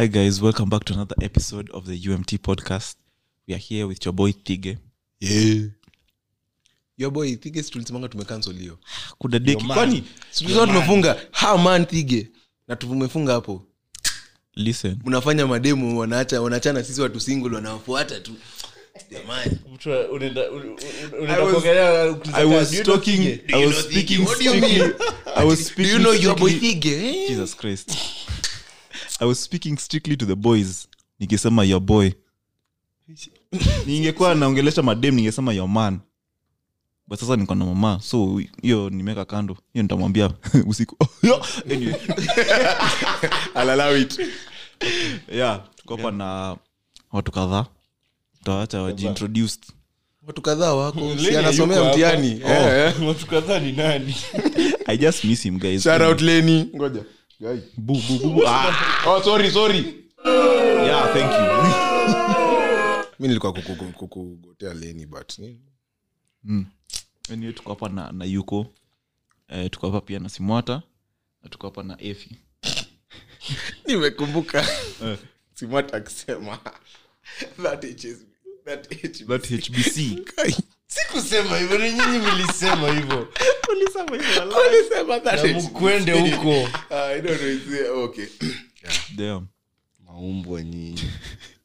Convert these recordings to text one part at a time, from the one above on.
Hi guys, welcome back to another episode of the UMT podcast. We are here with your boy Tige. yeah. yo boy thige kwani? Tumefunga. Ha man thige na tumefunga hapo. Listen. mnafanya mademo wanaacha wanaachana sisi watu single wanawafuata tu. Jamani Mtu unaenda- un- un- I unaenda kuongelea I was do you know talking I was speaking What do you mean? I was do you know your boy thige? Jesus Christ. I was speaking strictly to the boys. Nikisema your boy. Ningekuwa naongelesha madem ningesema your man. But sasa niko na mama. So hiyo nimeka kando. Hiyo nitamwambia usiku. anyway. Yeah, na watu kadhaa. tawacha wajiintroduced. watu kadhaa wako si anasomea mtihani Oh. Eh, eh. watu kadhaa ni nani I just miss him guys. Shout out leni ngoja. Boo, boo, boo, boo. Ah, oh sorry sorry yeah, thank you. mi nilikuwa kuku- kuku- kukugotea leni but Mm. Anyway, tuko hapa na, na yuko eh, tuko hapa pia na simwata na tuko hapa na efi nimekumbuka Eh. simata akisema that that HBC. that hbc. Sikusema hivyo ni nyinyi mlisema hivyo. Mkwende huko. Ah, I don't know, it's- okay. Damn. maumbwa nyinyi.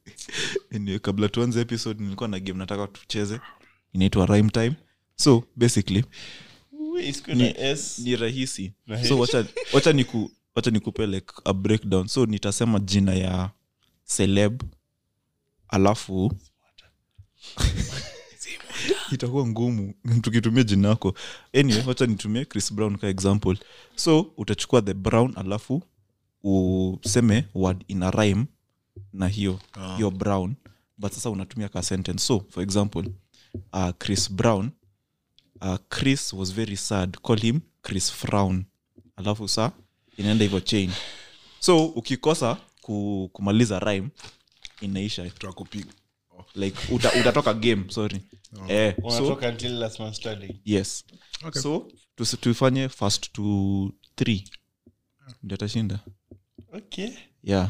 Anyway, kabla tuanze episode nilikuwa na game nataka tucheze. Inaitwa rime time. So basically Ni- ni rahisi. So wacha, wacha niku wacha nikupe like a breakdown. So nitasema jina ya celeb alafu itakuwa ngumu tukitumia jina yako anyway wacha nitumie chris brown ka example. So utachukua the brown alafu useme word ina rhyme na hiyo hiyo brown. But sasa unatumia ka sentence. So for example uh, chris brown uh, chris was very sad. Call him chris frown. Alafu sa inaenda hivyo chain. So ukikosa ku, kumaliza rhyme inaisha. Like uta, utatoka game sorry eh, so, tufanye until last man standing yes. Okay. so tusi- first to three. Ndio atashinda. Okay. Yeah.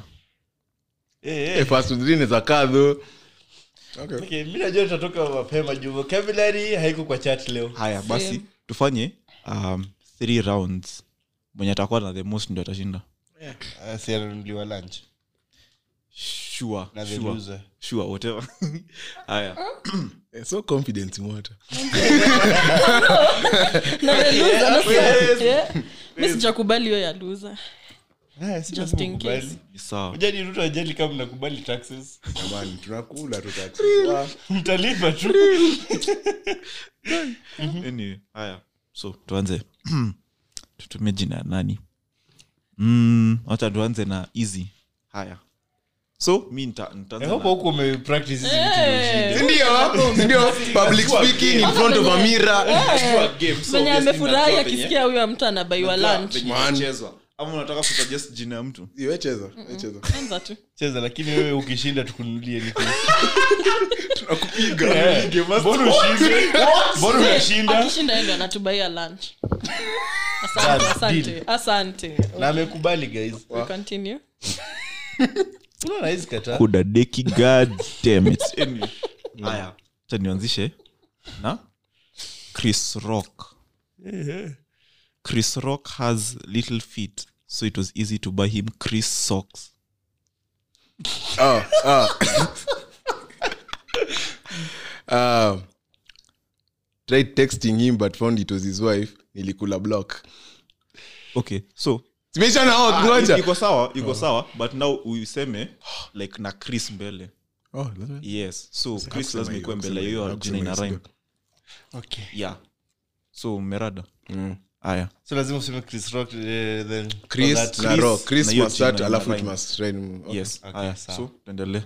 Eh, eh. Eh, first to three inaweza kaa. Okay. Okay, mi najua tutatoka mapema juu vocabulary haiko kwa chat leo. Haya basi tufanye um, three rounds. Mwenye atakuwa na the most ndio atashinda. Yeah. uh, sure na the sure. loser. Sure whatever. Haya. Eh, so confident Mwata. mi sijakubali hiyo ya luza si Just lazima in ukubali. ni sawa. Ujani Ruto ajali kama mnakubali taxes. Jamani, tunakula tu mtalipa tu. Anyway, haya. So tuanze. Tutumie jina ya nani? Mm, wacha tuanze na easy. Haya so mi hope huko umepractice hizi vitu ndio ushinde. Ndio, ndio, public speaking in front of a mirror. venye amefurahi akisikia huyo mtu anabaiwa lunch. ama unataka kusuggest jina ya mtu? Cheza, tu. Cheza lakini wewe ukishinda tukununulie nini? Tunakupiga. Eh, mbona ushinde mbona unashinda? akishinda anatubaia lunch. Asante asante asante. Na amekubali guys. Continue kudadeki cha nianzishe. Na? Chris rock. Chris rock has little feet so it was easy to buy him chris socks. Oh, oh. um, tried texting him but found it was his wife. Nilikula block. Okay so out, Ah, iko sawa iko sawa but now uiseme like na chris mbele. Oh, yes so chris lazima ikuwe mbele hiyo jina ina okay. Yeah. So merada. Mm. haya so lazima useme chris rock then Chris that- Chris Rock. Chris. Must start, alafu it must rhyme. Okay. yes. Okay, haya so tuendelee.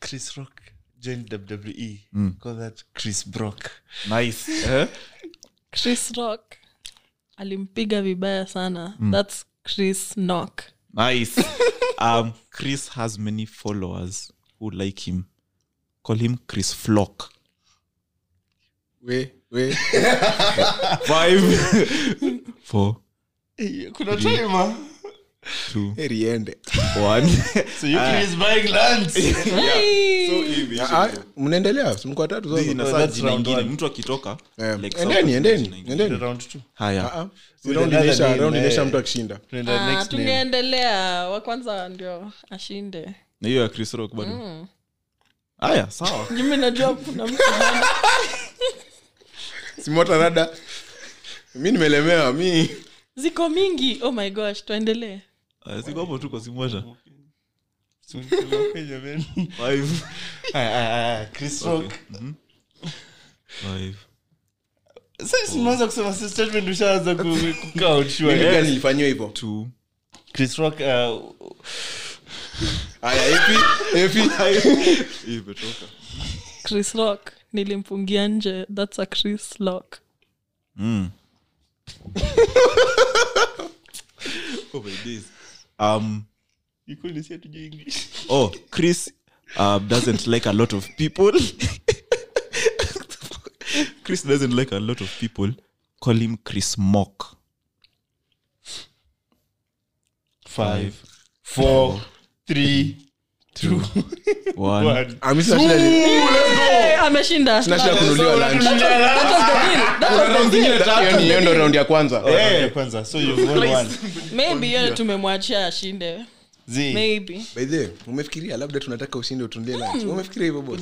Chris rock joined wwe call that chris brock. Nice. Eh? chris rock alimpiga vibaya sana. Thats chris knock. Nice. Um chris has many followers who like him. Call him chris flock. We, we. five four. Kuna timer mnaendelea? Mtu Eh, Ah, ah. Inaisha- name, round inaisha eh. mtu akishinda Tunaenda Ah, next name. tungeendelea wa kwanza ndio ashinde. Na hiyo ya chris rock bado. Haya sawa. Jumi najua kuna mtu simota rada. Mi nimelemewa mi. Ziko mingi. Oh my gosh tuendelee Aya, tu kwa simwasha Rock. five. Kusema statement ushaanza Chris Rock, uh, chris rock nilimfungia nje. Thats a chris lock Mm. oh my days. Um, you couldn't say hatujui English. oh, Chris um, doesn't like a lot of people. Chris doesn't like a lot of people. Call him Chris Mock. Five, four, three, two, One. one. Ah, shida ni- ameshinda. Sina shida kunuliwa lunch. That was the deal. That was the deal. Hiyo ni- hiyo ndo raundi ya kwanza. Kwanza. So you've won one. maybe hiyo tumemwachia ashinde. Zee. maybe. By the way, umefikiria labda tunataka ushinde utulie lunch? Umefikiria hivyo boss?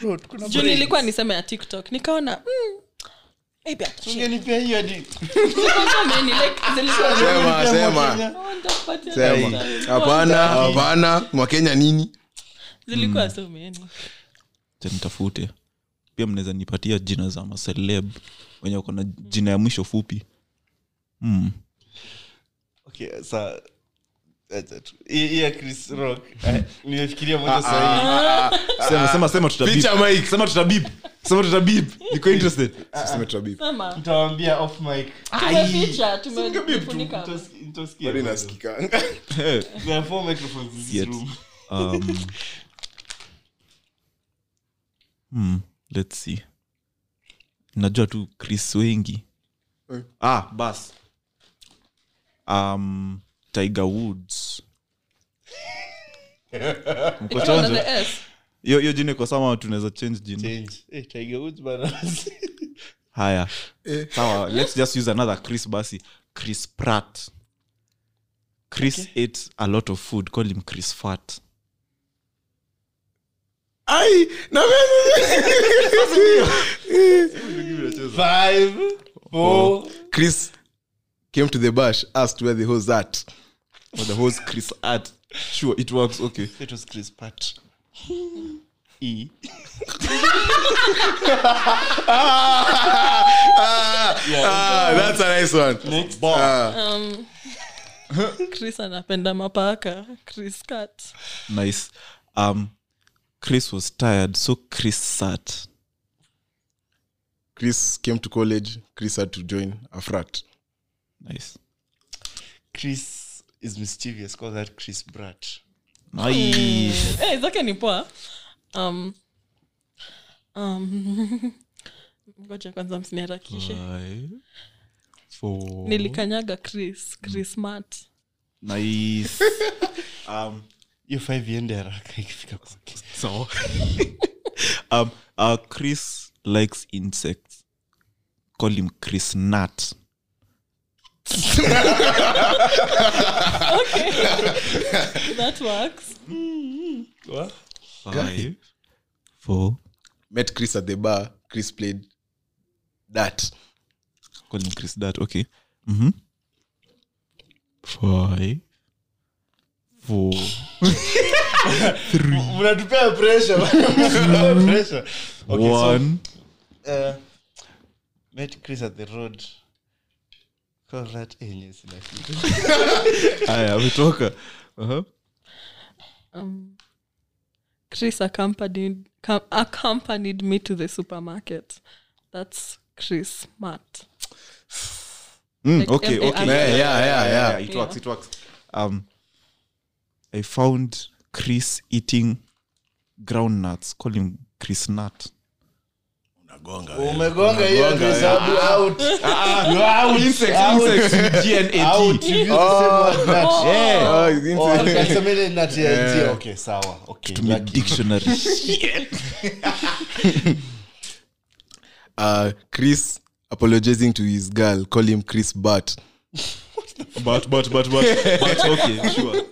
Bro, juu nilikuwa niseme ya tiktok. Nikaona mm, hapana hapana mwakenya nini? Zilikuwa so many nitafute. Pia mnaweza nipatia jina za maseleb wenye wako na jina ya mwisho fupi. Mm. Okay, sa- acha najua tu chris wengi. Eh. ah bas um, tiger woods. Mko It's chonjo? under the S. hiyo hiyo jina iko sama tunaweza change jina Eh, Tiger Woods bana. haya. Eh. sawa let's just use another chris basi chris prat chris ate a lot of food. Call him chris fat. Ai, na mimi- Five, four, chris came to the bash asked where the hose at. Or the hose chris at. Sure it works okay. It was Chris Pat. E. ah, that's a nice one. Next. ah, Um, chris anapenda mapaka. Chris cat nice. Um chris was tired so chris sat. Chris came to college. Chris had to join a frat nice. Chris is mischievous. Call that Chris brat nice. Hey, zake ni poa. Um, um, ngoja kwanza msiniharakishe. Four, nilikanyaga chris chris mat nice. Um hiyo five iende haraka ikifika kwake so um uh chris likes insects. Call him chris nut that works. Five four. Met chris at the bar. Chris played that. Call him chris dat okay. Mm-hmm. five four. Mnatupea pressure. Pressure. Okay one. so uh, met Chris at the road call that enye sina kitu haya ametoka uh-huh. um, chris accompanied, com- accompanied me to the supermarket that's chris mat Mm, Like okay, okay. Yeah, yeah, yeah. It works, it works. Um, I found Chris eating groundnuts. Call him Chris Nut. Nagonga umegonga hiyo Umegonga, hesabu out. You out. Out. Out. You use the same word, nut. Oh, Oh, insane. ile nut ya njia. Okay, sawa. Okay, lucky. uh, chris apologizing to his girl. Call him chris but but but but but but okay sure.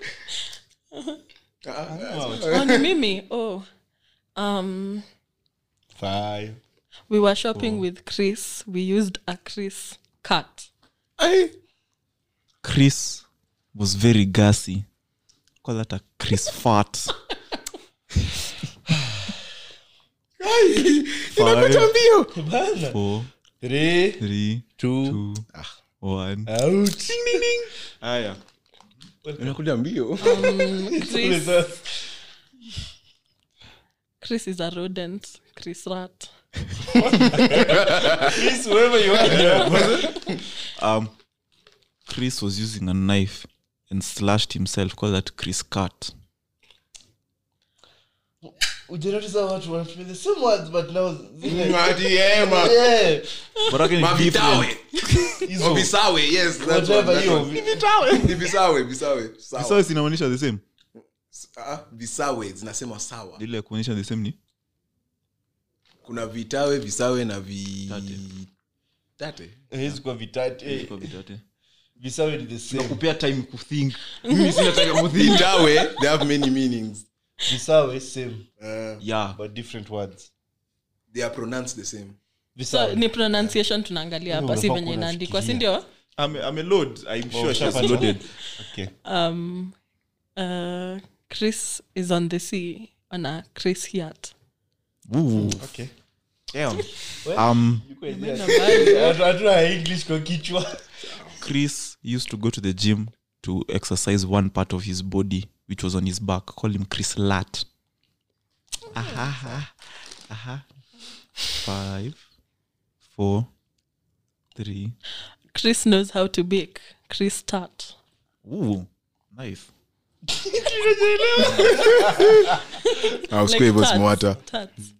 Oh, ni mimi? Oh. Um Five. We were shopping with chris. We used a chris cut Ay, chris was very gassy. Call that a chris fart. Inapita mbio. Three, three two, two one. Out. haya inakuja mbio. Chris. Chris is a rodent. Chris rat Please, whoever you are. um chris was using a knife and slashed himself call that chris cut. How watu wanatumia the same words, but now Yeah. Zinamaanisha the same? Ah, visawe zinasema sawa. Ile kuonyesha the same ni kuna vitawe visawe na vi Tate. tate? Haiwezi kuwa vitatu. Kwa vitate. visawe ni the same. time kuthink mimi sina kuthink vitawe they have many meanings. Visawe, same, uh, yeah. But different words. they are pronounced the same. So ni pronunciation tunaangalia hapa si venye inaandikwa si load i'm sure loaded. Okay. um uh chris is on the sea on a chris yacht Ooh. Okay. Damn. um english chris used to go to the gym to exercise one part of his body which was on his back call him chris lat aha aha five four three chris knows how to bake chris Tat. Ooh, nice.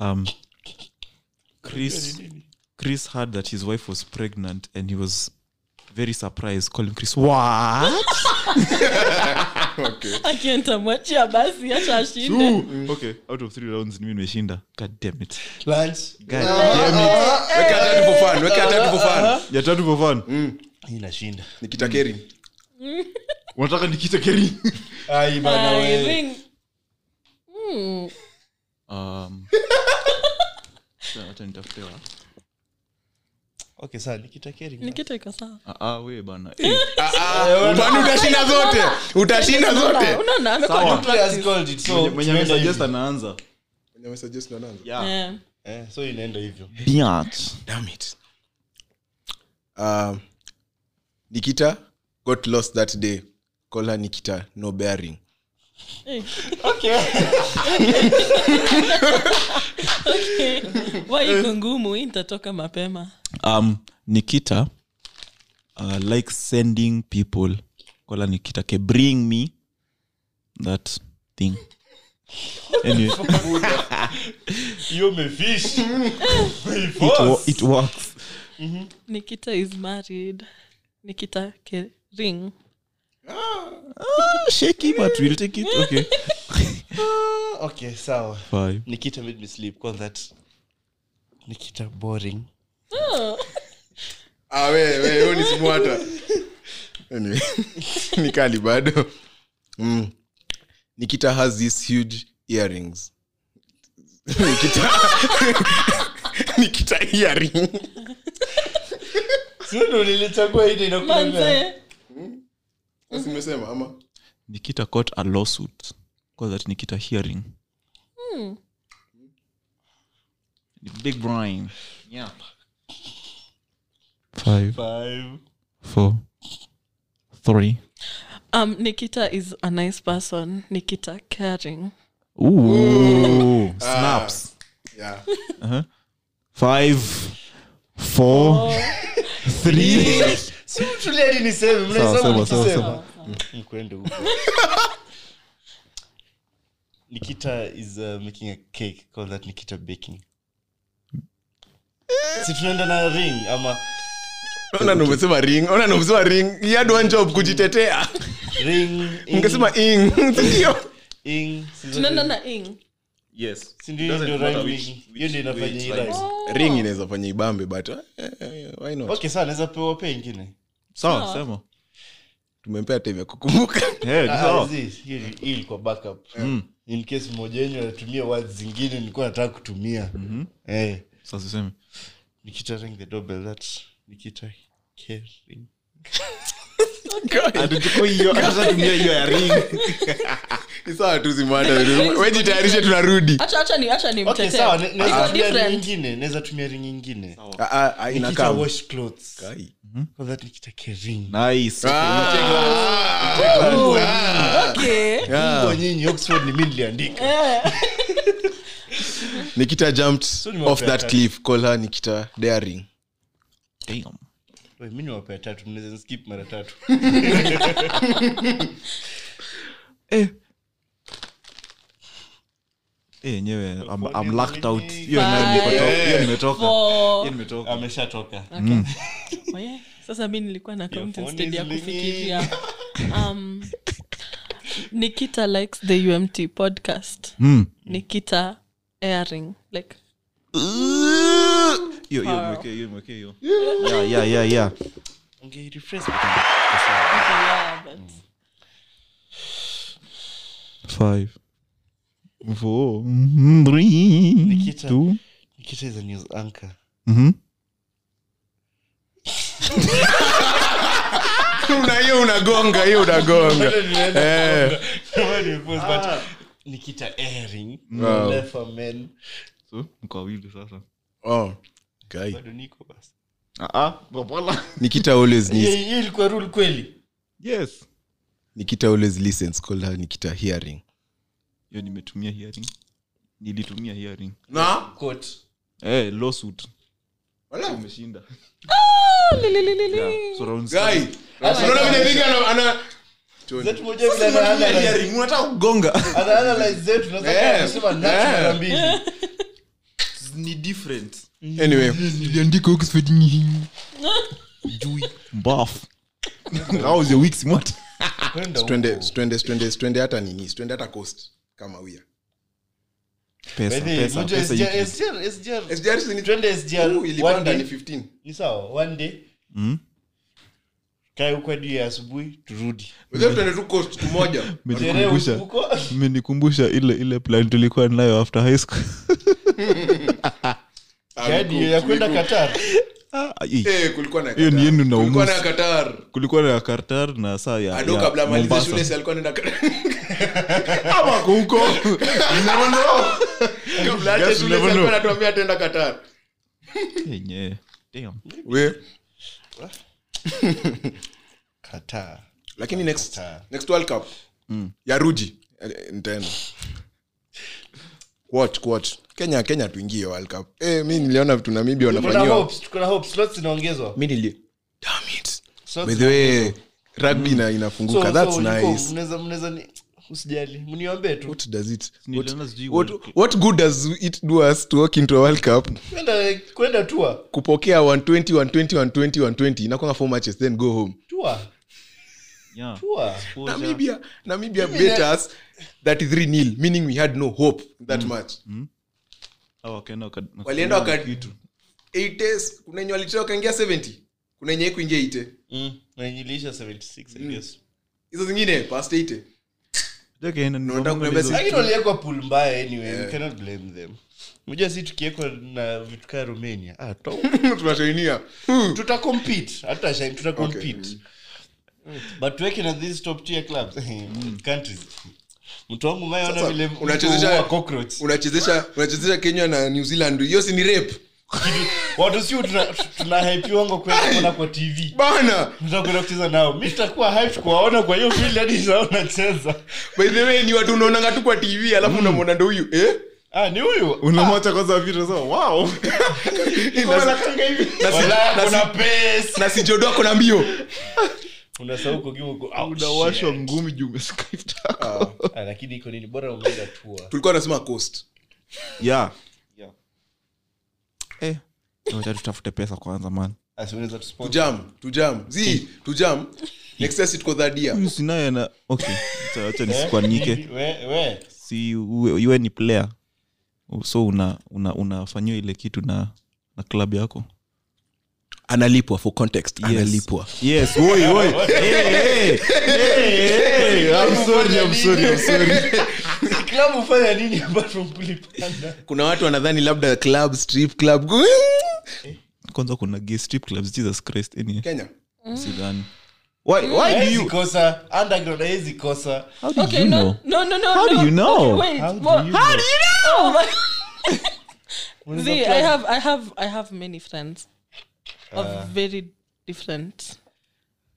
um chris chris heard that his wife was pregnant and he was very surprised calling chris. What? Okay. basi acha ashinde. Okay out of three rounds nimi nimeshinda god damn it. Lunch god damn it. Weka tatu for fun weka tatu for fun. Ya tatu for fun. Hii inashinda nikita keri unataka nikita keri ai bana wewe we ring. Hmm. um acha nitafute wa- okay sawa nikita keri nikita iko sawa. Ah ah we bana kwani utashinda zote. Utashinda zote. unaona amekuwa Sawa. na Play has practice. called it, so mwenye mwenye tunaenda amesuggest hivi. anaanza. Yeah. Eh. Eh, so inaenda hivyo. Biatch Damn it. Um, nikita got lost that day. Call her nikita. No bearing Eh. Okay. Why iko ngumu? Intatoka mapema. Um nikita uh, like sending people. Kola nikita ke bring me that thing. Anyway. It, wo- it works. Nikita is married. Nikita ke ring ah, shaky but we'll take it. Okay. Okay sawa. Five nikita made me sleep. Call that nikita boring. Ah, we, we, huyo ni smwata anyway, ni bado. Mm. nikita has these huge earrings. Nikita nikita earring. Sio ndo nilichagua ile inakulemea manze Sasa ama? Nikita caught a lawsuit. Call that nikita hearing. The big brain yeah five. Five. Four. Three. Um nikita is a nice person. Nikita caring. Ooh, snaps. yeah. Five, four, three. Si mtulie niseme mkwende huko. Nikita is uh, making a cake call that nikita baking. Si tunaenda na ring ama ona ring ona ring. He job kujitetea. Ring ing, ing ndio? Ing, tunaenda na ing yes. Rhyme. ring inaweza fanya ibambe but eh, eh, why not? Okay sawa naweza pewa pe ingine. Sawa sema. Tumempea time ya kukumbuka. Eh, Ah, ilikuwa backup. Mm. in case mmoja wenyu anatumia words zingine nilikuwa nataka kutumia. Eh. Sasa useme nikita ring the doorbell that nikita caring tumia hiyo ya ring. Ni sawa tu zimada wejitayarishe tunarudi. Acha acha ni acha ni okay sawa ne- Iko tumia ring different. naweza tumia ring nyingine. Nikita wash clothes. For that nikita caring nice. Okay. nyinyi oxford ni mimi niliandika. Nikita jumped off that cliff. Call her nikita daring Damn. Mimi niwapea tatu mnaweza skip mara tatu. Eh. Eh, yenyewe I'm, I'm locked out. Hiyo nayo nimetoka- hiyo nimetoka. For- hiyo nimetoka. Ameshatoka. Sasa mi nilikuwa na count phone ya kufikiria um, nikita likes the umt podcast. Mm. nikita airing like hiyo hiyo mwekee hiyo mwekee hiyo yeah. Yeah yeah yeah ungeirefresh yeah, but five. Four. Mm, three. Nikita. two. Nikita is a news anchor. Mhm una hiyo unagonga hiyo unagonga Eh. nikita airing Wow. left for men. So mko sasa. Oh, Kai. bado niko basi. Ah ah bapala nikita always hiyo hiyo ilikuwa rule kweli? Yes. Nikita always listens call her nikita hearing. Hiyo nimetumia hearing. Nilitumia hearing. Na? Quote. eh lawsuit. Umeshinda lilililili. yeah so round Guy, unaona vile Big ana- ana Zetu moja vile ana hearing. Unataka kugonga. Zetu kusema mbili ni different. Anyway. Niliandika oxford jui. Mbaf how was your week smart twende twende twende twende hata nini twende hata coast kama wia pesa By the way, pesa pesa SGR SGR SGR SGR ni- twende SGR ilipanda ni 15 ni sawa one day. Mm. kae huko hadi ya asubuhi turudi. Wewe twende tu coast tumoja sherehe Mmenikumbusha- huko? mmenikumbusha ile ile plan tulikuwa nayo after high school hadi ya kwenda Qatar. Ah, ai. Eh, kulikuwa na Hiyo ni yenu na Kulikuwa na. Qatar. na saa ya, ado ya kabla amalize Mombasa. shule si alikuwa anaenda Qatar. Ama ako huko. Kabla aache shule alikuwa anatuambia ataenda Qatar. Yenyewe. We. Qatar. Lakini next Qatar. next world cup. Ya ruji eh, nitaenda. Watch watch kenya kenya tuingie world cup. Eh mi niliona vitu namibia wanafanyiwa hopes na hopes slots zinaongezwa. Mi nili damn it. Slots by the way rugby ina inafunguka. So- that's so nice. ni usijali mniombe tu. What does it what, what, what good does it do us to walk into a world cup? Kwenda kwenda tour. Kupokea 120 120 120 120 inakwanga four matches then go home. Tour. Yeah. tour. Namibia namibia beat us 33 nil meaning we had no hope that mm. match. Waka- walienda waka kitu. 80s kuna yenye walitoa wakaingia 70 kuna enye kuingia ite mm. na 76 I hizo zingine past 80 Jake ina- Unataka ndio kuniambia hizo- lakini waliekwa pool mbaya anyway we cannot blame them. Mja si tukiekwa na vitu kaa romania. Ah, tunashainia. Tuta hata shine but tuweke na these top tier clubs. Countries mtu wangu mayeona vile unachezesha- unachezesha unachezesha kenya na new zealand. Hiyo si ni rape. Watu sio tuna, tuna hype wango kwenda kuona kwa tv bana! Tutakwenda kucheza nao. Mi tutakuwa hype kuwaona kwa hiyo vile hadi naona cheza by the way ni watu unaonanga tu kwa tv alafu unamwona ndo huyu eh? Ah ni huyu. Unamwacha kwanza vitu sasa wow. Wala, kuna pace. na sijodo ako mbio unasahau unawashwa ngumi juu Ah, lakini iko nini? Bora umeenda tour. Tulikuwa nasema coast. Yeah. Yeah. Eh tutafute pesa kwanza man. Asi tujam tujam. Zi tujam. Next year. Dhadia Huyu na okay Wacha- wacha nisikwanike hivi, we- we. si uwe, uwe ni player. So una una unafanyiwa ile kitu na na klabu yako analipwa for context Yes. analipwa yes woi woi hey, hey, hey, hey, I'm sorry, I'm sorry, I'm sorry. Club hufanya nini apart from kulipana? kuna watu wanadhani labda club strip club kwanza kuna gay strip clubs jesus christ any kenya sidhani why why do you kosa underground haezi kosa how do Okay, you no, know no, no, no. How do you know? Okay, wait. How do what- you how know? do you know? Oh my- See. I have, I have, I have many friends of very different.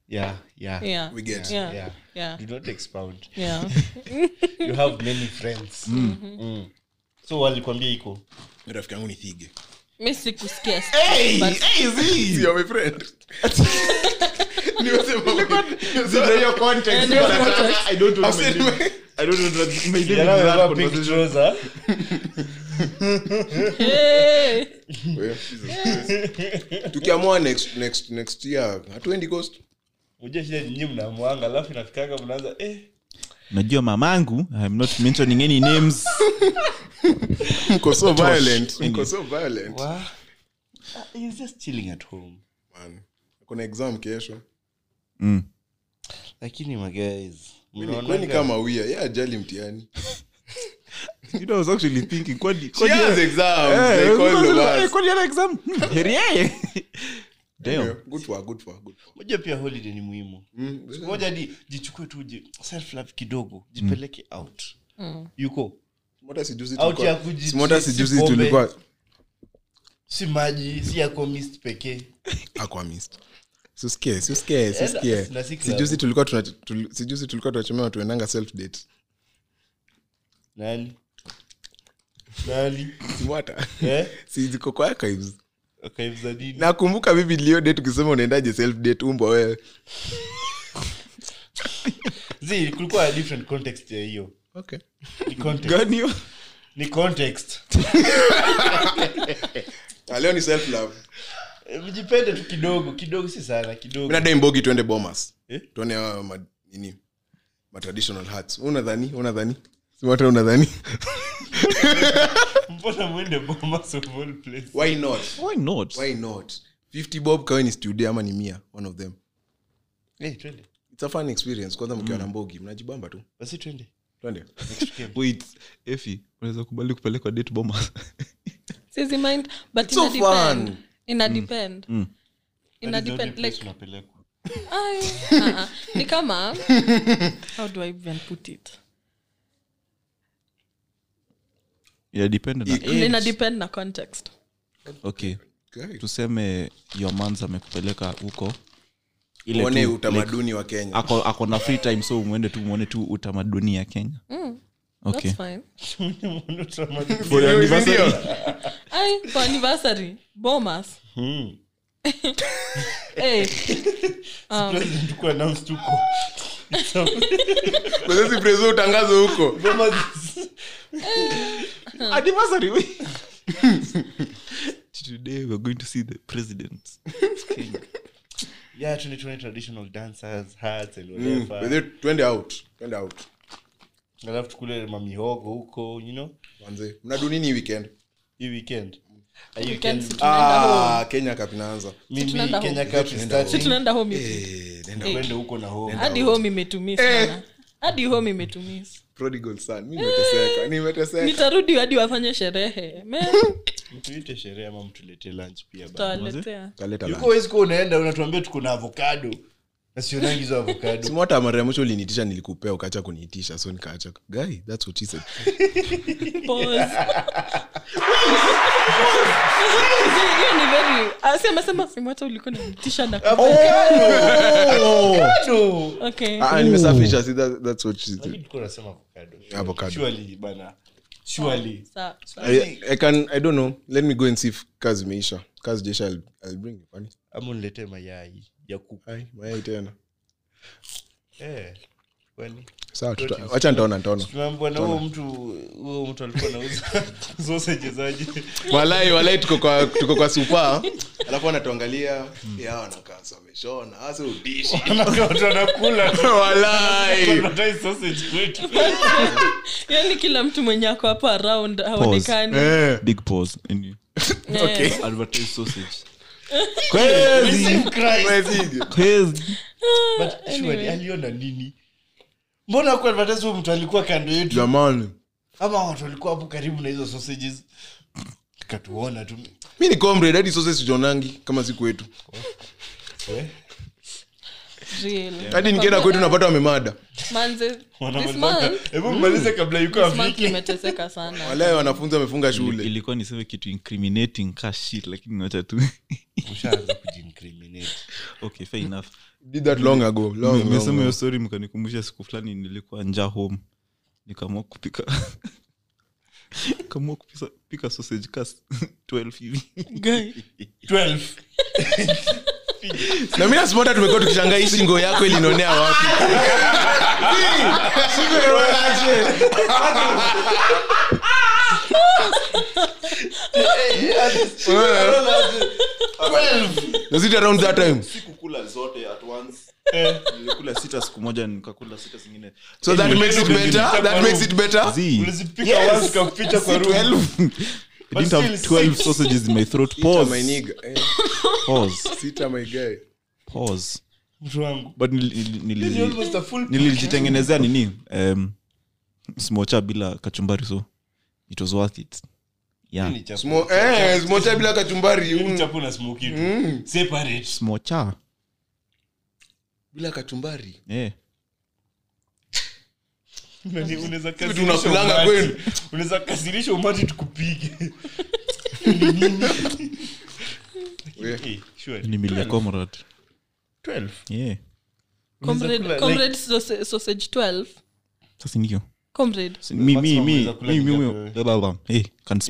Yeah, yeah. Yeah, we get yeah, Yeah. yeah, Do not expound. yeah. You have many friends. Mm. So walikwambia iko rafiki yangu ni thige. Mi sikusikia. Hey! But- Sio my friend. I don't know my- i don't know my name Tukiamua next next next year hatuendi coast. Shida mnamwanga alafu inafikaga mnaanza eh. Najua mamangu i'm not mentioning any names. Mko so violent mko so violent. Wow. He's just chilling at home. man kuna exam kesho. Mm. Lakini my guys, kama wia ajali mtihani you know i was actually thinking kwani She kwani has exams, Yeah, they call the eh, us. kwani exam? Heri yeye. Damn. good for good for good for her. Pia holiday ni muhimu. Mm, moja di jichukue tu self love kidogo jipeleke out. Yuko. Simota sijuzi Out tulikuwa- ya kuji- Simota sijuzi tulikuwa si maji si yako pekee. Aqua mist. Siusikie, siusikie, siusikie. Enda, na si club. sijuzi tulikuwa sijuzi tulikuwa tunachomea watu self date nani? Nani? Simwata eh? Si ziko kwa archives. Akaivuza nini? Nakumbuka mimi lio ukisema unaendaje self date umbo wewe. Zi kulikuwa na different context ya hiyo. Okay. Ni context. Gani hiyo? Ni context. Ah, leo ni self love. Eh, mjipende tu kidogo kidogo si sana kidogo. Nadai mbogi bomas. Eh? tuone uh, ma, nini ma traditional hats unadhani unadhani simwata unadhani mbona mwende bomas of all place? Why not? Why not? Why not? 50 bob kawe ni studio ama ni mia one of them. Hey, twende. It's a fun experience. Kwanza mkiwa na mbogi mnajibamba tu. Basi twende. Twende. Wait efi unaweza kubali kupelekwa date bombers Sizi mind, but It's so ina depend. fun. Ina depend. Ina That is the only depend, like, unapelekwa. Uh-uh. ni kama how do i even put it yeah na age. ina depend na context. Okay. Okay. tuseme your mans amekupeleka huko. Ile uone tu, like, utamaduni wa kenya. ako, ako na free time so mwende tu mwone tu utamaduni ya kenya. Okay that's fine. For your anniversary. Ay, for anniversary. Bomas. Hmm. Hey, um, kwezesi prezo utangazo huko. Anniversary today we're going to see the president. Of Yeah, 2020 traditional dancers, hats and Mm, twende out twende out. Alafu tukule mamihogo huko you know. Mnadu nini weekend? Hii weekend Ah, ah, kenya cup inaanza. Mimi Kenya home. Eh, nenda Eh. Twende huko na home. hadi home. imetumis sana. Hadi home imetumis prodigal son mi nimeteseka nimeteseka. Nitarudi hadi wafanye sherehe. Man, mtuite sherehe ama mtulete lunch pia bana. tutawaletea kaleta Yuko huwezi kuwa unaenda unatuambia tuko na avocado na sionangi hizo simwata mara ya mwisho uliniitisha nilikupea ukaacha kuniitisha so nikaacha guy that's what he said Pause. hiyo ni very asi amesema simwata ulikuwa naitisha na Avocado! okay ah, nimesafisha see that, that's what she Lakini tulikuwa tunasema avocado. Avocado. Surely, bana. Surely. Sa- sa- I, I can i don't know let me go and see if kazi imeisha kazi jesha I'll, I'll bring you kwani? Ama uniletee mayai ya kuku mayai tena. Eh. Kwani wacha nitaona nitaona. Huo mtu huo mtu alikuwa nauza sausages walai walai tuko kwa tuko kwa supa alafu anatuangalia ya wanakaa wameshona hasa udishi yani kila mtu mwenye ako hapo around haonekani. Eh. Big pause. Eh, okay. Advertise sausage. Receive Christ. But surely, aliona nini mbona kuadvertise huyu mtu alikuwa kando yetu? Jamani. Ama watu walikuwa hapo karibu na hizo sausages. Katuona tu. Mi ni comrade hadi sose sijonangi kama siku wetu Eh, hadi nikienda kwetu napata wamemada. Hebu mmalize kabla sana. Walai wanafunzi wamefunga shule. ilikuwa niseme kitu incriminating ka lakini wacha tu. Okay fair enough did that long ago long, long, mesema hiyo story mkanikumbusha siku fulani nilikuwa nja home nikaamua kupika kamua kupika, sausage ka 12 hivi 12 na mi nasimota tumekuwa tukishangaa hii shingo yako ilinonea wapi? Was it around that time. Sikukula zote at once. Nilikula sita siku moja nikakula sita zingine. So that makes it better? that makes it better? Ulizipika once ukaficha kwa room. I didn't have still 12 sausages in my throat. Sita, my nigga. Eh, Pause. sita, my guy. Pause. mtu wangu. Nili- nilijitengenezea nini? Um, smocha bila kachumbari so it was worth it yeah eh, smocha bila kachumbari mm. chapu na smoky tu. Separate. smocha bila kachumbari yeah. Nani, unaweza Vitu kasirisha unakulanga umati. kwenu. unaweza kasirisha umati tukupige We. Sure. ni milia 12. comrade 12. yeah Comrade- comrade sausage- sausage 12 sasa ndio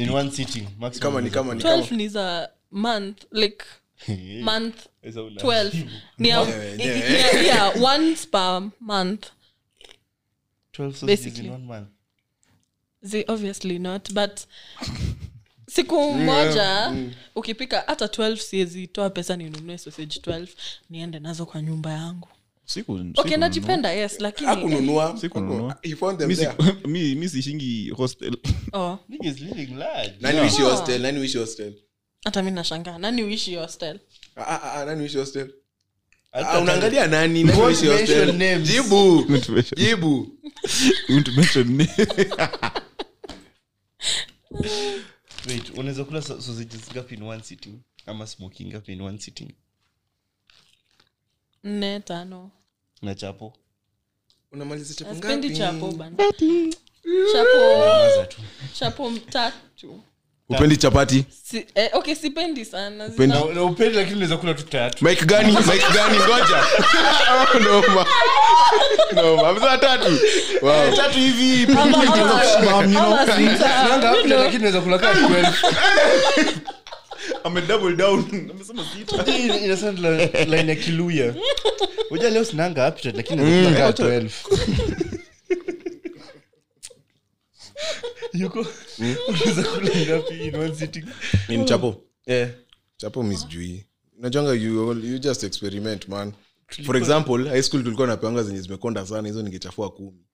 ni unaweza kama ni kama 12 ni za month like month 12 ni ya- Yeah, yeah. i- yeah, yeah, once per month. 12 Basically. in one month. Zi- obviously not but siku moja ukipika hata 12 siezi toa pesa ninunue sausage 12 niende nazo kwa nyumba yangu okay najipenda yes lakini sishingi hata mi nashangaa. Nani uishi hostel? Unaangalia nani? Jibu. Jibu. Unaweza kula sa- sausages ngapi in one sitting? Ama smoking ngapi in one sitting nne tano. Na chapo. Unamaliza chapo ngapi? chapo bana. Chapo. Chapo tatu. Upendi chapati? Si, eh, okay sipendi sana. Upendi- Zina- Na- na upendi lakini unaweza kula tu tatu. Mike gani? Mike gani? Ngoja. Oh, no ma. Amesema tatu. Wow. Tatu hivi. Ama- ama- ama sita. Nanga You hapo know. lakini unaweza kula kaa 12 ame double down. Amesema sita. Hii ina sound la- line ya kiluya. Uja leo sinanga appetite lakini naweza 12 yuko unaweza kula ngapi in one sitting. Ni chapo eh. Chapo misjui najanga you, you just experiment man. For example high school tulikuwa napeanga zenye zimekonda sana hizo ningechafua kumi.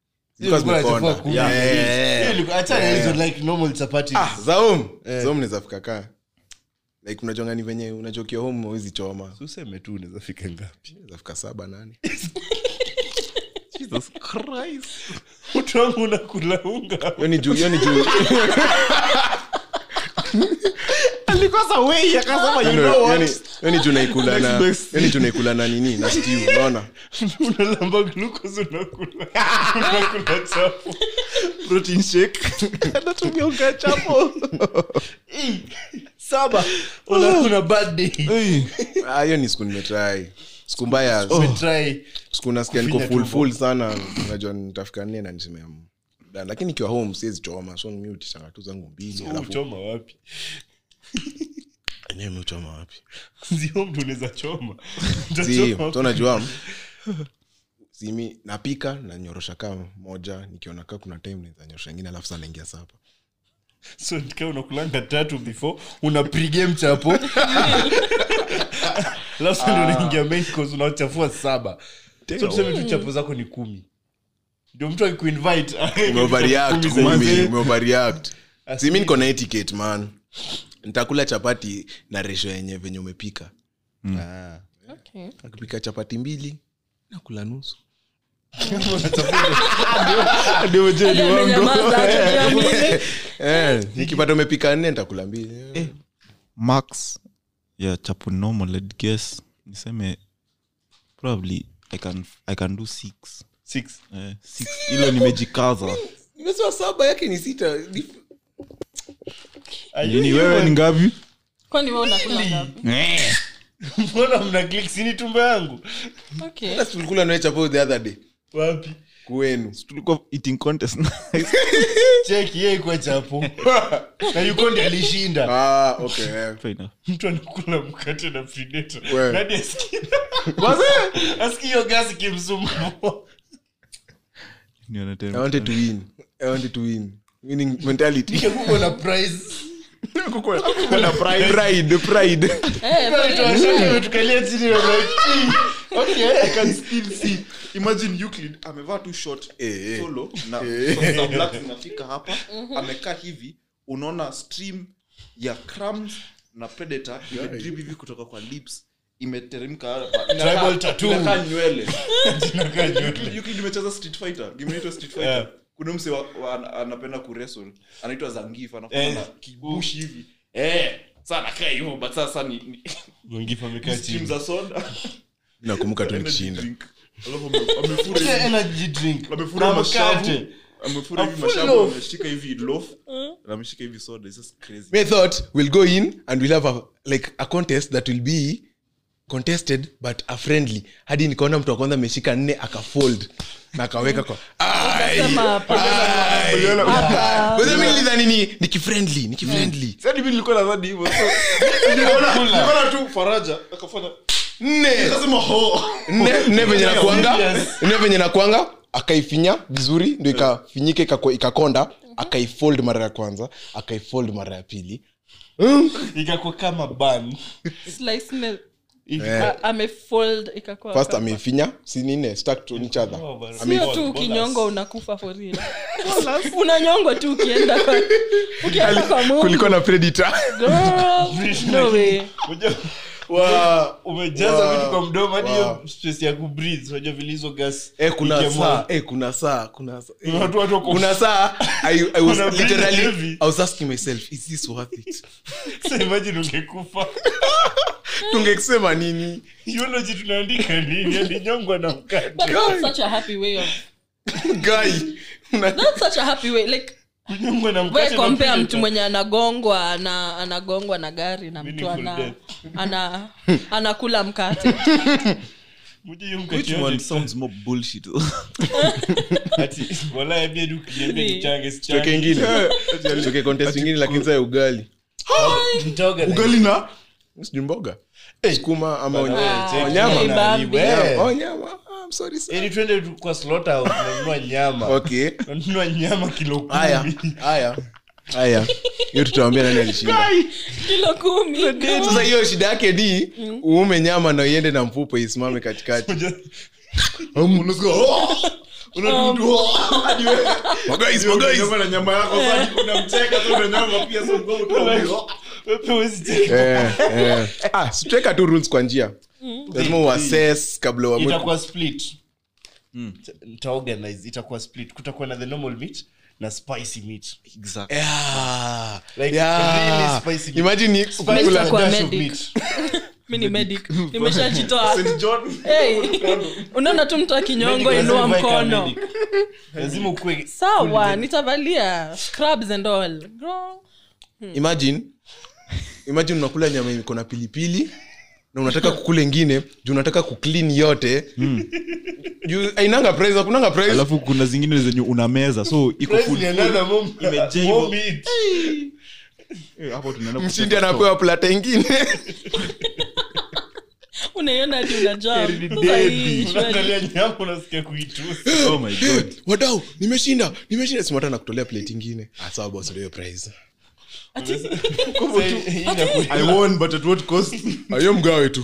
Ah, za home Eh. kaa like unajonga ni venye unachokia home awezi choma. Useme tu unaweza ngapi. Naweza saba nane. Jesus christ. Mtu wangu unakula unga juu juu. Juu naikula na juu naikula nini? Na stew unaona? Unalamba glucose unakula. Unakula chapo. Protein shake. Natumia unga chapo. Ii, saba. Una una bad day. Hey. Ah, hiyo ni siku nimetrai siku mbaya. Siku nasikia niko full sana. Najua nitafika nne na nisemea am lakini ikiwa home siwezi choma so mi utishanga tu zangu mbili alafu uchoma wapi? Mi uchoma wapi? Unaweza choma? Si Utachoma simi napika nanyorosha kaa moja nikiona kaa kuna time naweza nyorosha ingine alafu saa naingia sapa so nikaa unakulanga tatu before unapiga mchapo. Lasa ndio unaingia main course unachafua saba. So tuseme tu chapo zako ni kumi. Ndio mtu akikuinvite umeoverreact kumi za kumi. hizi. umeoverreact. Simi niko na etiquette man. Nitakula chapati na resho yenye venye umepika. Ah. Okay. akipika chapati mbili nakula nusu Hadi amenyamaza, hajajiamini. eh, nikipata umepika nne ntakula mbili max ya chapo normal I'd guess niseme probably i can, I can do six. Six. eh, six. Nimejikaza nimesema saba yake ni sita. Nini wewe ni ngapi? Kwani wewe unakula ngapi? mbona mna click? Sini tumbo yangu? Okay. Tulikula nawe chapo the other day wapi kwenu tulikuwa eating contest cheki yeye kwa chapo na yukondi alishinda ah, okay, eh. Fair enough. mtu anakula mkate na predator We. nadi asikii asikii gasi kimsumbua I wanted to win. I wanted to win. Winning mentality. nikakuwa na prize Pride, pride. Eh, tukalia chini na like, okay. I can still see. Imagine Euclid amevaa tu short Eh, eh. solo na Eh. black zinafika hapa. Amekaa hivi unaona stream ya crumbs na predator imedrip hivi kutoka kwa lips imeteremka Inakaa- nywele. Euclid- Euclid imecheza street fighter. Game inaitwa street fighter. Yeah. kuna mse anapenda kuresol anaitwa zangif anakuwa Eh. na kibush hivi. Eh hivyo but sasa ni, za soda nakumbuka tu energy nikishinda drink. Alafu ame- amefura Acha hivi energy drink amefura na mashavu mkate amefura hivi A full mashavu loaf. ameshika hivi loaf na ameshika hivi soda it's just crazy we thought we'll go in and we'll have a, like a contest that will be contested but a friendly hadi nikaona mtu wa kwanza ameshika nne akafold na akaweka kwa Ai! Sema hapa. Ai! Hapa. Kwa hiyo mimi nilidhani ni ni kifriendly ni kifriendly sasa mimi nilikuwa nadhani hivyo niliona niliona tu faraja akafanya nne. Venye nakuanga. Serious. nne venye nakuanga akaifinya vizuri ndo ikafinyika ikakonda akaifold mara ya kwanza akaifold mara ya pili. Ikakuwa kama ban. Slice ne- a- amefold ikakuwa first kama- ameifinya si nine stuck to each other. Oh, but- Ame- sio tu ukinyongwa unakufa unanyongwa tu ukienda kwa ukienda kwa Mungu. kulikuwa na predator. No way. Wa- umejaza Wow. vitu kwa mdomo hadi Wow. hiyo space ya kubreathe unajua vile hizo gas eh kuna saa eh kuna saa kuna saa eh. Watu- watu wako- kuna saa I, I was literally heavy. I was asking myself is this worth it Sasa imagine ungekufa tungesema nini eulogy tunaandika nini alinyongwa na mkate that's such a happy way of guy that's such a happy way like we mtu mwenye anagongwa ana anagongwa na gari na mtu ana ana anakula mkate. Muje hiyo mkate which one sounds more bullshit? Ati wala ya bia ukiniambia Ni- nichange choke ingine. Choke contest ingine lakini saa ya ugali ugali na? Sijui mboga. Sukuma ama Bana, wanyama. Bambi. Oh, nyama. I'm sorry, sir. Yaani twende kwa slaughterhouse tunanunua nyama. Okay. Tunanunua nyama kilo kumi. haya haya haya. Hiyo tutawambia nani alishinda? Kilo kumi. Sasa hiyo shida yake ni uume nyama na iende na mfupo isimame katikati. Maguys, maguys. na nyama yako sasa unamcheka tu pia mgongo. Eh, eh. Ah, rules kwa njia lazima uassess kabla uamue. Itakuwa split. Nitaorganize itakuwa split. Kutakuwa na the normal meat na spicy meat. Exactly. Yeah. Like, Yeah. really spicy meat. Imagine ni Spicy kukula- dash of medic. meat. mi ni medic. nimeshajitoa. St John. Hey. unaona tu mtu akinyongo Medic inua lazima ikae mkono. medic. lazima ukue sawa nitavalia scrubs and all. Girl. imagine. Imagine unakula nyama iko na pilipili na unataka kukula ingine juu unataka kuclean yote. Juu ainanga prize alafu kuna zingine zenye unameza so iko full. Eh, hapo tunaenda mshindi anapewa plata ingine. Unaiona hadi oh my god. Wadau nimeshinda. Nimeshinda. Simata na kutolea plate ingine. Sawa ndio prize i won but at what cost ayo mgawe tu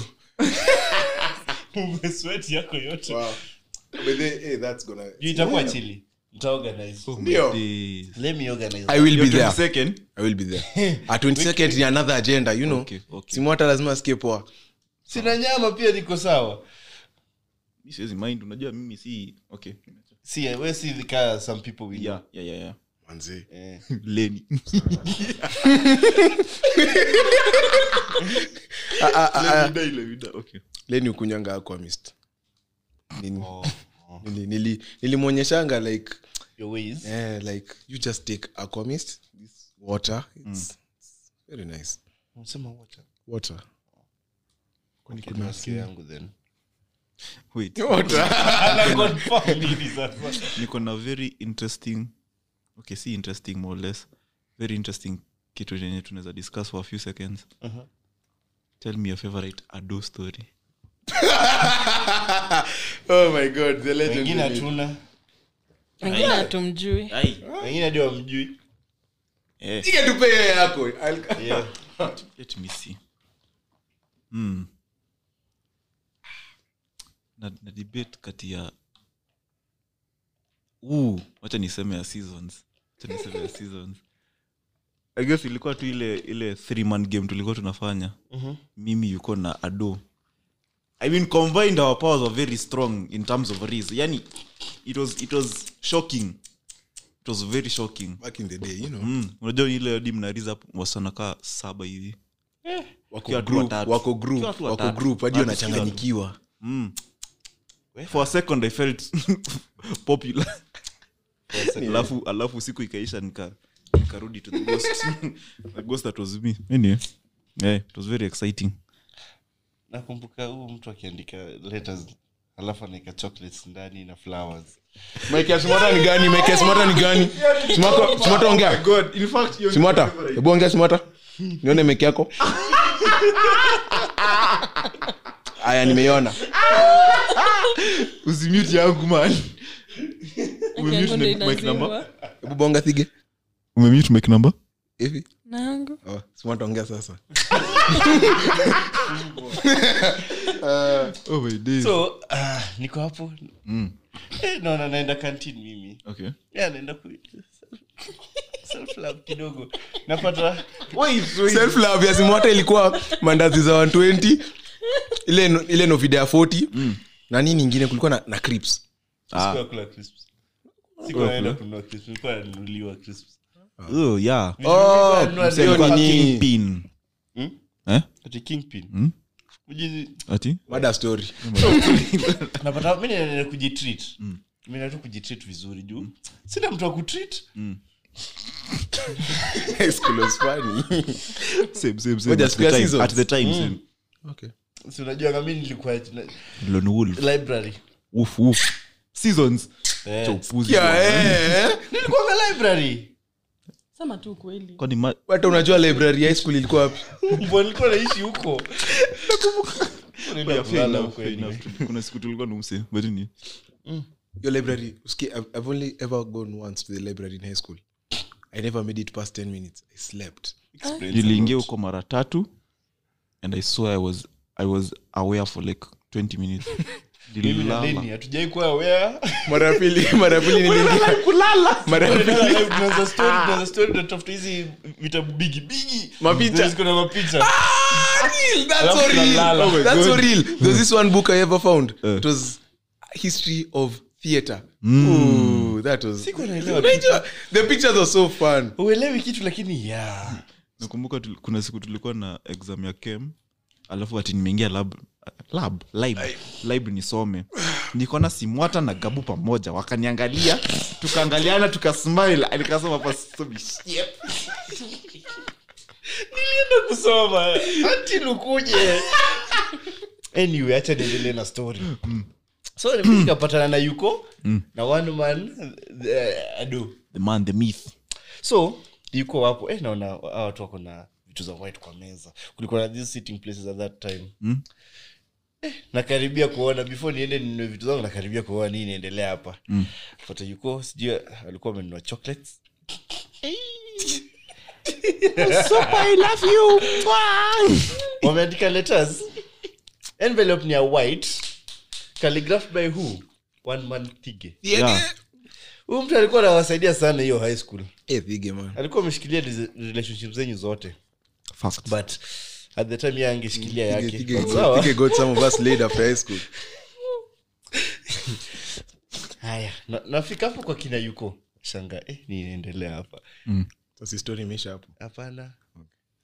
umeswet yako yote wow. But they, hey, that's gonna... itakuwa chili nitaorganize Ndio. Days. let me organize I will be Your there. 22nd? I will be there. 22nd ni another agenda, you know. Okay, okay. Simwata lazima asikie poa. sina nyama pia niko sawa siwezi mind unajua mimi si okay si we si the car some people will yeah yeah yeah, yeah. Manzi. eh. leni Ah, ah, ah, Leni ukunyanga aquamist. Nini? oh, oh. Nili- nili- nilimwonyeshanga like your ways. Yeah, like you just take aquamist this water it's, it's very nice. Unasema water. Water. Okay, yangu then. Wait. Niko na very interesting okay si interesting more or less. Very interesting kitu chenye tunaweza discuss for a few seconds. Uh-huh. tell me your favorite ado story. Oh my god the legend wengine hatuna. Wengine hatumjui. Wengine ndio wamjui. Eh, Sige tupe yako. Yeah. let me see. Mm. na, na debate kati ya wacha niseme ya seasons. Wacha niseme ya seasons. I guess ilikuwa tu ile ile three man game tulikuwa tunafanya. Mhm. mimi yuko na ado. I mean combined our powers were very strong in terms of riz. Yani it was it was shocking. It was very shocking. Back in the day you know. Mm. unajua ile hadi mnariza hapo wasichana kaa saba hivi. Wako group wako group wako group Hadi wanachanganyikiwa. mm. for a second i felt popular alafu alafu siku ikaisha nika nikarudi to the ghost. The ghost that was me. Anyway yeah, it was very exciting. Nakumbuka huu mtu akiandika letters alafu anaeka chocolates ndani na flowers. Mike Smata ni gani? Mike ni gani? Smata Smata ongea. God in fact you're Smata hebu ongea Smata nione Mike yako. Aya nimeiona. Usimute yangu man Okay, yangu ndio Umemute mic number? inazimwa. hebu bonga thige umemute make number? Hivi? Nangu. Oh, Smata sasa. Uh, oh my days so uh, niko hapo. Mm. eh, naona naenda kantin mimi. Okay. Yeah, naenda ku self kidogo. Napata self love ya Smata ilikuwa mandazi za 120 ile no- ile novida ya 40 na nini ingine kulikuwa na, na crips sikuwa kula crisps. Sikuwa kununua crisps. Nilikuwa nanunuliwa crisps. Oh yeah. Oh Hmm? eh? Ati kingpin. Kujitreat. Tu kujitreat vizuri juu. Sina mtu wa kutreat. Unajua nami nilikuwa library seasons. Eh. cha upuzi eh. nilikuwa library. Sema tu kweli kwani ma- hata unajua library ya high school ilikuwa wapi? Mbwa nilikuwa naishi huko. Yeah, fair enough, fair enough. kuna siku tulikuwa your library I've, i've only ever gone once to the library in high school. I never made it past 10 minutes. I slept. Niliingia huko mara tatu and i saw i was i was aware for like 20 minutes Mara pili mara pili niliingia mara ya pili Tunaenda live, tunaanza story, tunaanza story, tunatafuta hizi vitabu bigi bigi Mapicha. Zenye ziko na mapicha. That's so real. Oh That's so real. There's this one book I ever found. Uh. It was history of theater. Ooh, that was. Unajua, The pictures are so fun. uelewi kitu lakini ya nakumbuka kuna siku tulikuwa na exam ya kem alafu ati nimeingia lab lab lib lib nisome. Nikona simwata na gabu pamoja. Wakaniangalia tukaangaliana tukasmile. Nikasema pasomi nilienda kusoma. Hati lukuje anyway acha niendelee na story. So nikapatana na yuko na one man uh, ado. The man the myth. So yuko wapo. Eh, naona watu wako na vitu za white kwa meza. Kulikuwa na these sitting places at that time. Mm. Nakaribia kuona before niende ninunue vitu zangu nakaribia kuona nii niendelea hapa. Mm. pata yuko sijui alikuwa amenunua chocolates. Wameandika letters. Envelope ni ya white. Calligraph by who? One man tige Yeah. huyu mtu alikuwa anawasaidia sana hiyo high school. Eh, pige man. Alikuwa ameshikilia relationship zenyu zote. Fact. but at the time angeshikilia Pige- yake. pige- Sawa? pige got some of us laid after high school. Haya na- nafika hapo kwa kina yuko. Shanga eh, niendelea hapa. Mm. hapana.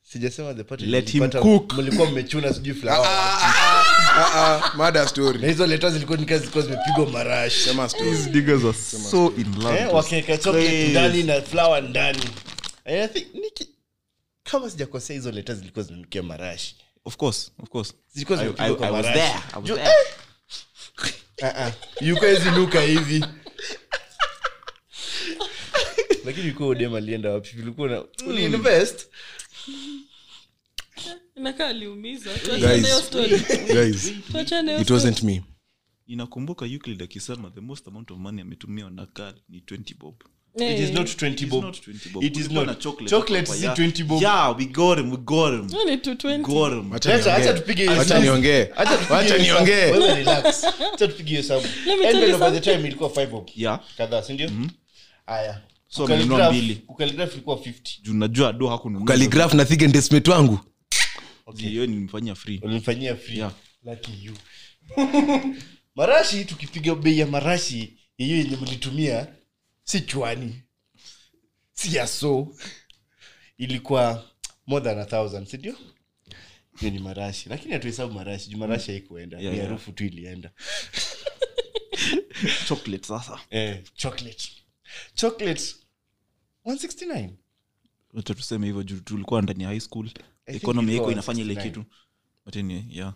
Sijasema the party Let him mlipata- cook. mlikuwa mmechuna sijui Ah, ah, mada na story. Hizo leta zilikuwa nika zilikuwa zimepigwa love. eh, Crazy. ndani na flower ndani And I think, Niki, kama sijakosea hizo leta zilikuwa zinanukia marashi Of course, of course. zilikuwa I- zimepigwa I- kwa I was marashi. there, I was Ju- there. Ah, ah. yuko hizi nuka hivi lakini yuko udem alienda wapi ulikuwa na uliinvest inakaa aliumiza Guys. tuachane hiyo story guys tuachane hiyo it wasn't me inakumbuka euclid akisema the most amount of money ametumia on a ni 20 bob it is Eh, not 20 bob not 20 bob. It is not. chocolate Chocolate si 20 bob. Yeah, we got him, we got him. hiyo ni 220. Got him. Acha- acha tupige hiyo Wacha niongee Acha tupige wacha hiyo hesabu. niongee Wewe relax. Acha tupige hiyo hesabu. me tell you Envelope by the time ilikuwa 5 bob Yeah. kadhaa si ndio haya So Kucalligraph- mbili. kucalligraph ilikuwa 50 juu najua do hakununua kaligraf na thige ndesmate wangu hiyo nilimfanyia free ulinifanyia free Yeah. lucky you marashi tukipiga bei ya marashi hiyo yenye mlitumia si chwani si yaso ilikuwa more than a thousand sindio hiyo ni marashi. Lakini hatuhesabu marashi. Juu marashi haikuenda. Yeah, ni yeah. tu ilienda. Chocolate sasa. Eh, chocolate. Chocolate 169 wacha tuseme hivyo juu tulikuwa ndani ya high school. Economy iko inafanya ile kitu. But anyway, yeah.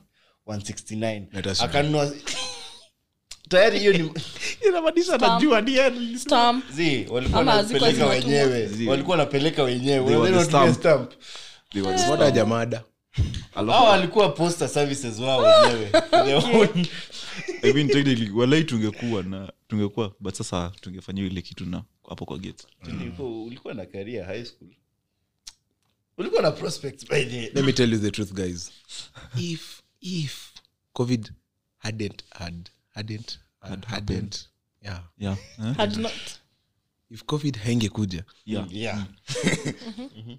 169 akanunua tayari hiyo ni inamaanisha najua Stamp. walikuwa wanapeleka wenyewe. Walikuwa wanapeleka wenyewe. Stamp. stamp. Jamada walikuwa poster services wao wenyewe. I mean, technically, walai tungekuwa na tungekuwa but sasa tungefanya ile kitu na hapo kwa gate. Ulikuwa- ulikuwa na career high school. Ulikuwa na prospects by the let me tell you the truth guys. If if covid hadn't had hadn't had, hadn't. yeah. Yeah. Eh? Had not. if covid haingekuja. Yeah. Yeah.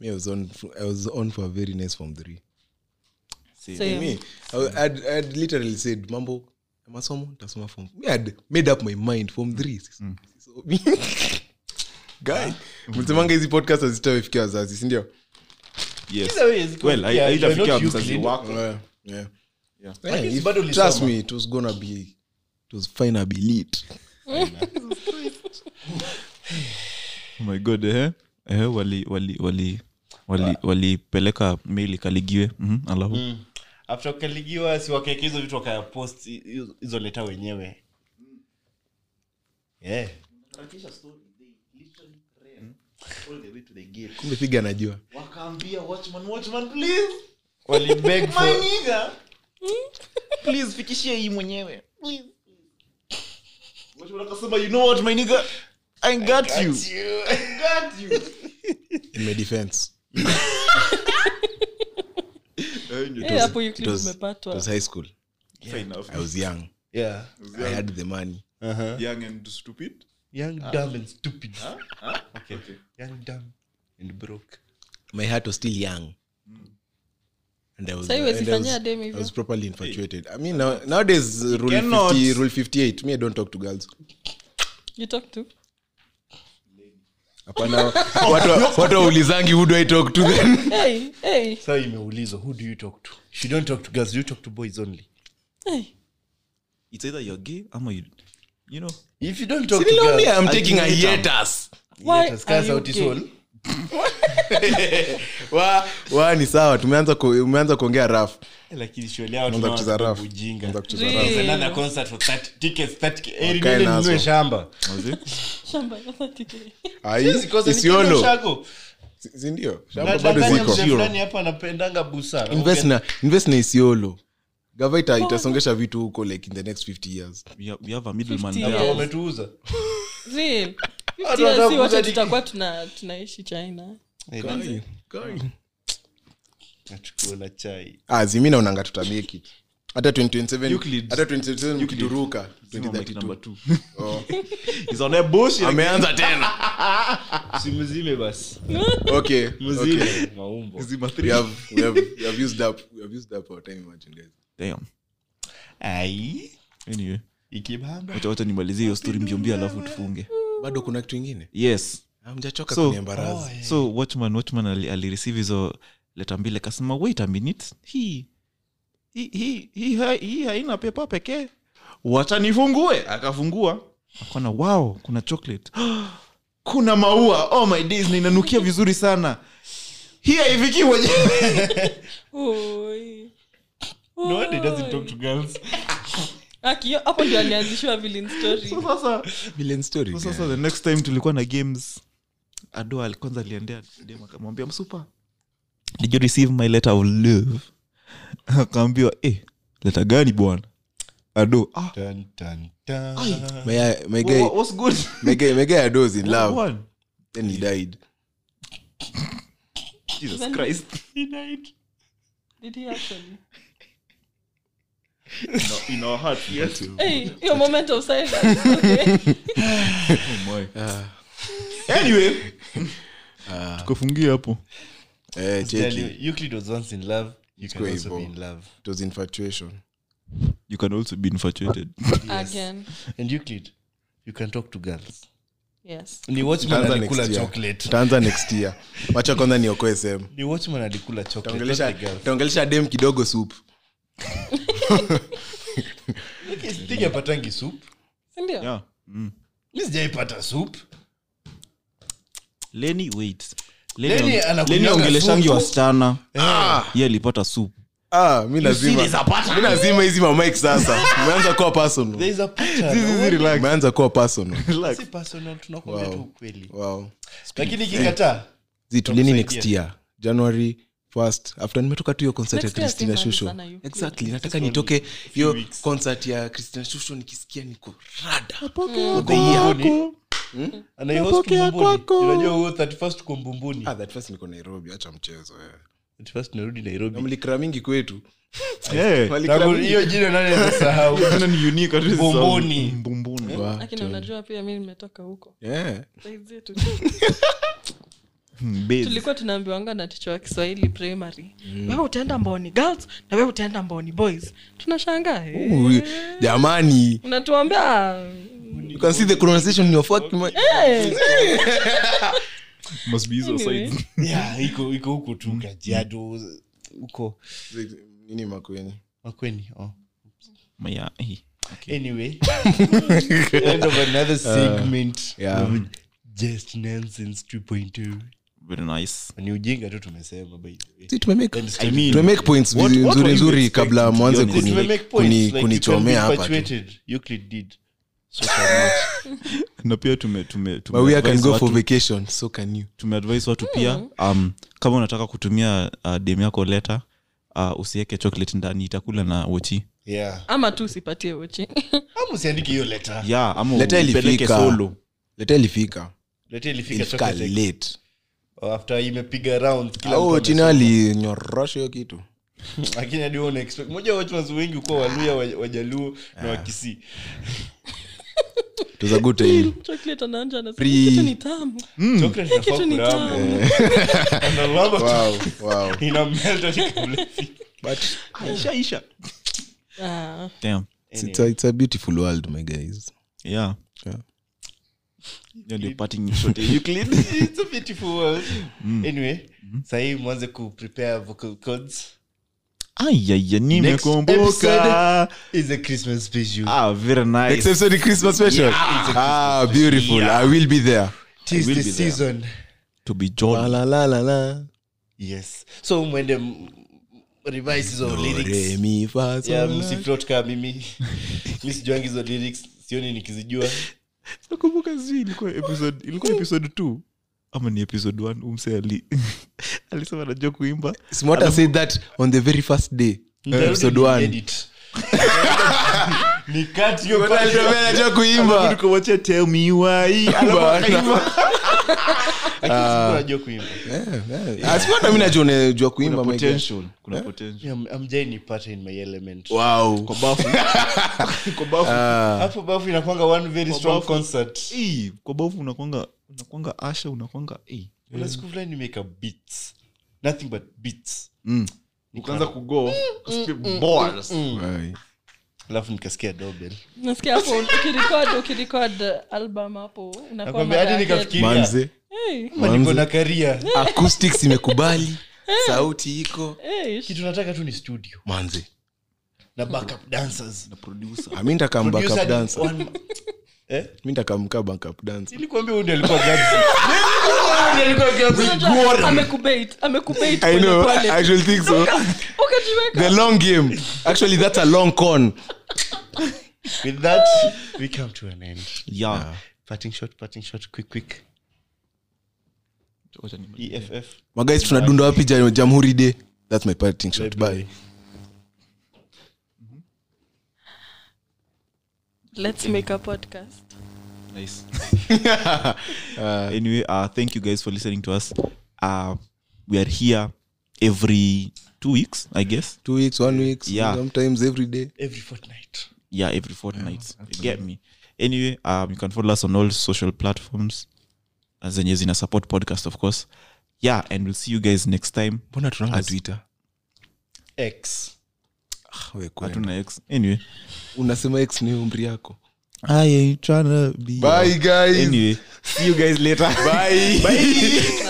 Me i was on i was on for a very nice form 3 Same. me I, I'd, I'd literally said mambo masomo tasoma form. Me had made up my mind form 3 so, guy msemanga hizi podcast hazitawefikia wazazi sindio yes. Well haitafikia mzazi wako. Yeah. Yeah. Yeah. If- trust me it was gonna be it was fine be lit. Oh my god eh? Eh wali wali wali wali walipeleka mail ikaligiwe. Mhm alafu? Mm. after kaligiwa si wakaeka hizo vitu wakayapost hizo- hizo leta wenyewe. Yeah. kumbe piga najua wakaambia watchman watchman please. Walibeg for please fikishie hii mwenyewe. Please. Akasema you know what my nigga? I got you. i got you. In my defense. Eh, hapo it was, it was high school. Fair enough. I was young. Yeah. i had the money. Uh-huh. young and stupid? Young dumb and stupid. Okay. young dumb and broke. My heart was still young and i was, Sasa hiyo and I was, I was properly infatuated. I mean now, nowadays uh, rule cannot. 50 rule 58 me i don't talk to girls. You talk to? hapana. Watu watu waulizangi who do i talk to then? Hey, hey, sa imeulizwa who do you talk to? If don't talk to girls you talk to boys only. Hey. it's either you're gay ama you you know. If you don't talk to Niliwaambia, girls i'm taking a Ultimatum. hiatus. kaa sauti sol. wa wa ni sawa tumeanza ku, umeanza kuongea raf lakini shule yao Unaanza raf ujinga kucheza raf another concert for 30 tickets 30 eri Wakae nende shamba. Shamba ya 30K. ai isiolo nikienda Ushago. Si- si ndio? Shamba bado ziko. fulani hapa anapendanga busa. Invest na invest na isiolo gava ita- itasongesha vitu huko like in the next 50 years. We have, we have a middleman 50 there. wametuuza. Real. 50 years, si wote tutakuwa tuna- tunaishi china Nachukua chai. Ah, naonanga tutamake kitu hata 2027 hata 2027 mkituruka Sema mic number 2032. Oh. He's on a bullshit. ameanza tena. Si mzime basi. Okay okay. maumbo. Zima we have we have we have used up we have used up our time imagine guys Damn. ai. Anyway, ikibamba. Wacha wacha nimalizie hiyo story mbiombio alafu tufunge. Bado kuna kitu ingine? Yes amjachoka So- yeah. so watchman watchman ali- hizo leta mbili akasema wait a minute. Hii hii hii hii ha- hii haina pepa pekee. Wacha nifungue akafungua. Akona wow kuna chocolate. Kuna maua. Oh my days na inanukia vizuri sana. Hii haifikii mwenyewe Oi. no wonder he doesn't Oi. talk to girls. Aki, hapo ndio story. Sasa So sasa the next time tulikuwa na games ado ali- kwanza aliendea dem akamwambia msupa did you receive my letter of love akaambiwa eh, leta gani bwana ado ah, Dun, dun, dun. my, my guy wha- what's good my guy my guy adores in What love one? then he died jesus Then- christ He died. Did he actually? in, in our heart yes Hey, your moment of silence. Okay. oh my anyway tukafungia hapo. Eh you, Euclid was once in love. You can also be in love. It was infatuation. You can also be infatuated. Again. and Euclid you can talk to girls. Yes. ni watchman alikula next year. chocolate. Tutaanza next year. Wacha kwanza niokoe sehemu. Ni watchman alikula chocolate not taongelesha the girls. taongelesha dem kidogo soup. Thing apatangi soup. Sindio? yeah. Mm. mi sijaipata soup leni wait. Lenny leni anakunywanga wasichana. Ye alipata soup ah mi lazima. hizi mamik sasa. Umeanza kuwa personal. There is a pattern. Umeanza kuwa personal. Si personal tunakwambia Wow. tu ukweli. Ikikataa zitulini next year? January first. After nimetoka tu hiyo concert ya christina shusho. exactly. Nataka nitoke hiyo weeks. concert ya christina shusho nikisikia niko rada anaihost mbumbuni unajua huo 31st tuko mbumbuni ah, that first niko nairobi acha mchezo eh. 31st narudi nairobi. Na mlikira mingi kwetu. Hiyo jina nani unajua pia mi nimetoka huko. Hmm, tulikuwa tunaambiwanga na ticha wa kiswahili primary. Wewe utaenda mboni girls na wewe utaenda mboni boys. Tunashangaa eh. Jamani. Unatuambia you can see the pronunciation in your fucking mind. Must be hizo Anyway. sides. Yeah, iko iko huko tu kajiado huko nini makweni makweni oh. Maya, eh. anyway end of another segment yeah. of just nonsense 2.2 Very nice. ni ujinga tu tumesema by the way See, tumemake- And I mean, tumemake points What- vizi- what nzuri nzuri kabla mwanze kuni- kunichomea hapa. Euclid did so can na pia tume, tume, tume can advise go for watu- vacation so can you? tumeadvise watu pia um, kama unataka kutumia uh, dem yako leta uh, usiweke chocolate ndani itakula na wochi. Yeah. Ama tu usipatie uchi ama usiandike hiyo leta yeah, ama Leta ilifika. solo. Leta ilifika. Leta ilifika ilifika late. Oh, after imepiga round kila au chini alinyorosha hiyo kitu. Lakini hadi moja watu wengi kuwa waluya wa- wajaluo na wakisii Ah, it's a, it's a beautiful world my guys. Yeah. Yeah. Hiyo ndio parting shot. Ya Euclid. It's a beautiful world. anyway sahii mwanze ku prepare vocal cords ayaya Next nimekumbuka. Episode is a christmas special. Ah, very nice. Next episode is christmas special. Ah beautiful. i will be there. Tis will the be there. season. To be jolly. La la la la yes. So mwende revise hizo lyrics. re, mi, fa, sol, yeah, la. msiflot kaa mimi. Sijuangi hizo lyrics. Sioni nikizijua. Nakumbuka sijui ilikuwa episode ilikuwa episode t ama ni episode one umse ali alisema najua kuimba. Smota said that on the very first day Nitarudi episode one. anajua kuimba. Tell me why. Asipata mi najua unajua kuimba my guy. potential. Kuna potential. Am- amjai nipata in my element Wow. Kwa bafu. Kwa bafu. Ah. hapo bafu inakwanga one very strong bafu. concert Ii, kwa bafu unakwanga unakwanga asha unakwanga ii. kuna siku fulani nimeka beats nothing but beats Mm. ukaanza kugo balls. Right. alafu nikasikia dobel nasikia hapo ukirekod ukirekod album hapo unakuwa nakwambia hadi mara ya nikafikiria manze niko na karia acoustics imekubali. Sauti iko. Kitu nataka tu ni studio. Manzi na backup dancers. Na producer. Ah, mi nitakam backup dancer. Eh? mi nitakamka backup dancer. Nilikwambia huyu ndiye alikuwa amekubait i know. i should think so. The long game. Actually that's a long con. With that we come to an end. Yeah. parting shot parting shot quick quick magais tunadunda wapi ja- jamhuri day that's my parting shot bye let's make a podcast Nice. anyway, uh, thank you guys for listening to us. Uh, we are here every two weeks, I guess. two weeks one week Yeah. sometimes every day every fortnight Yeah, every fortnight. you get me. Anyway, um, you can follow us on all social platforms. As zenye zina support podcast, of course. Yeah, and we'll see you guys next time. mbona tunanga twitter x Ah. Hatuna X. Anyway. unasema x ni umri yako I ain't tryna be. bye guys Anyway, see you guys later. bye, bye.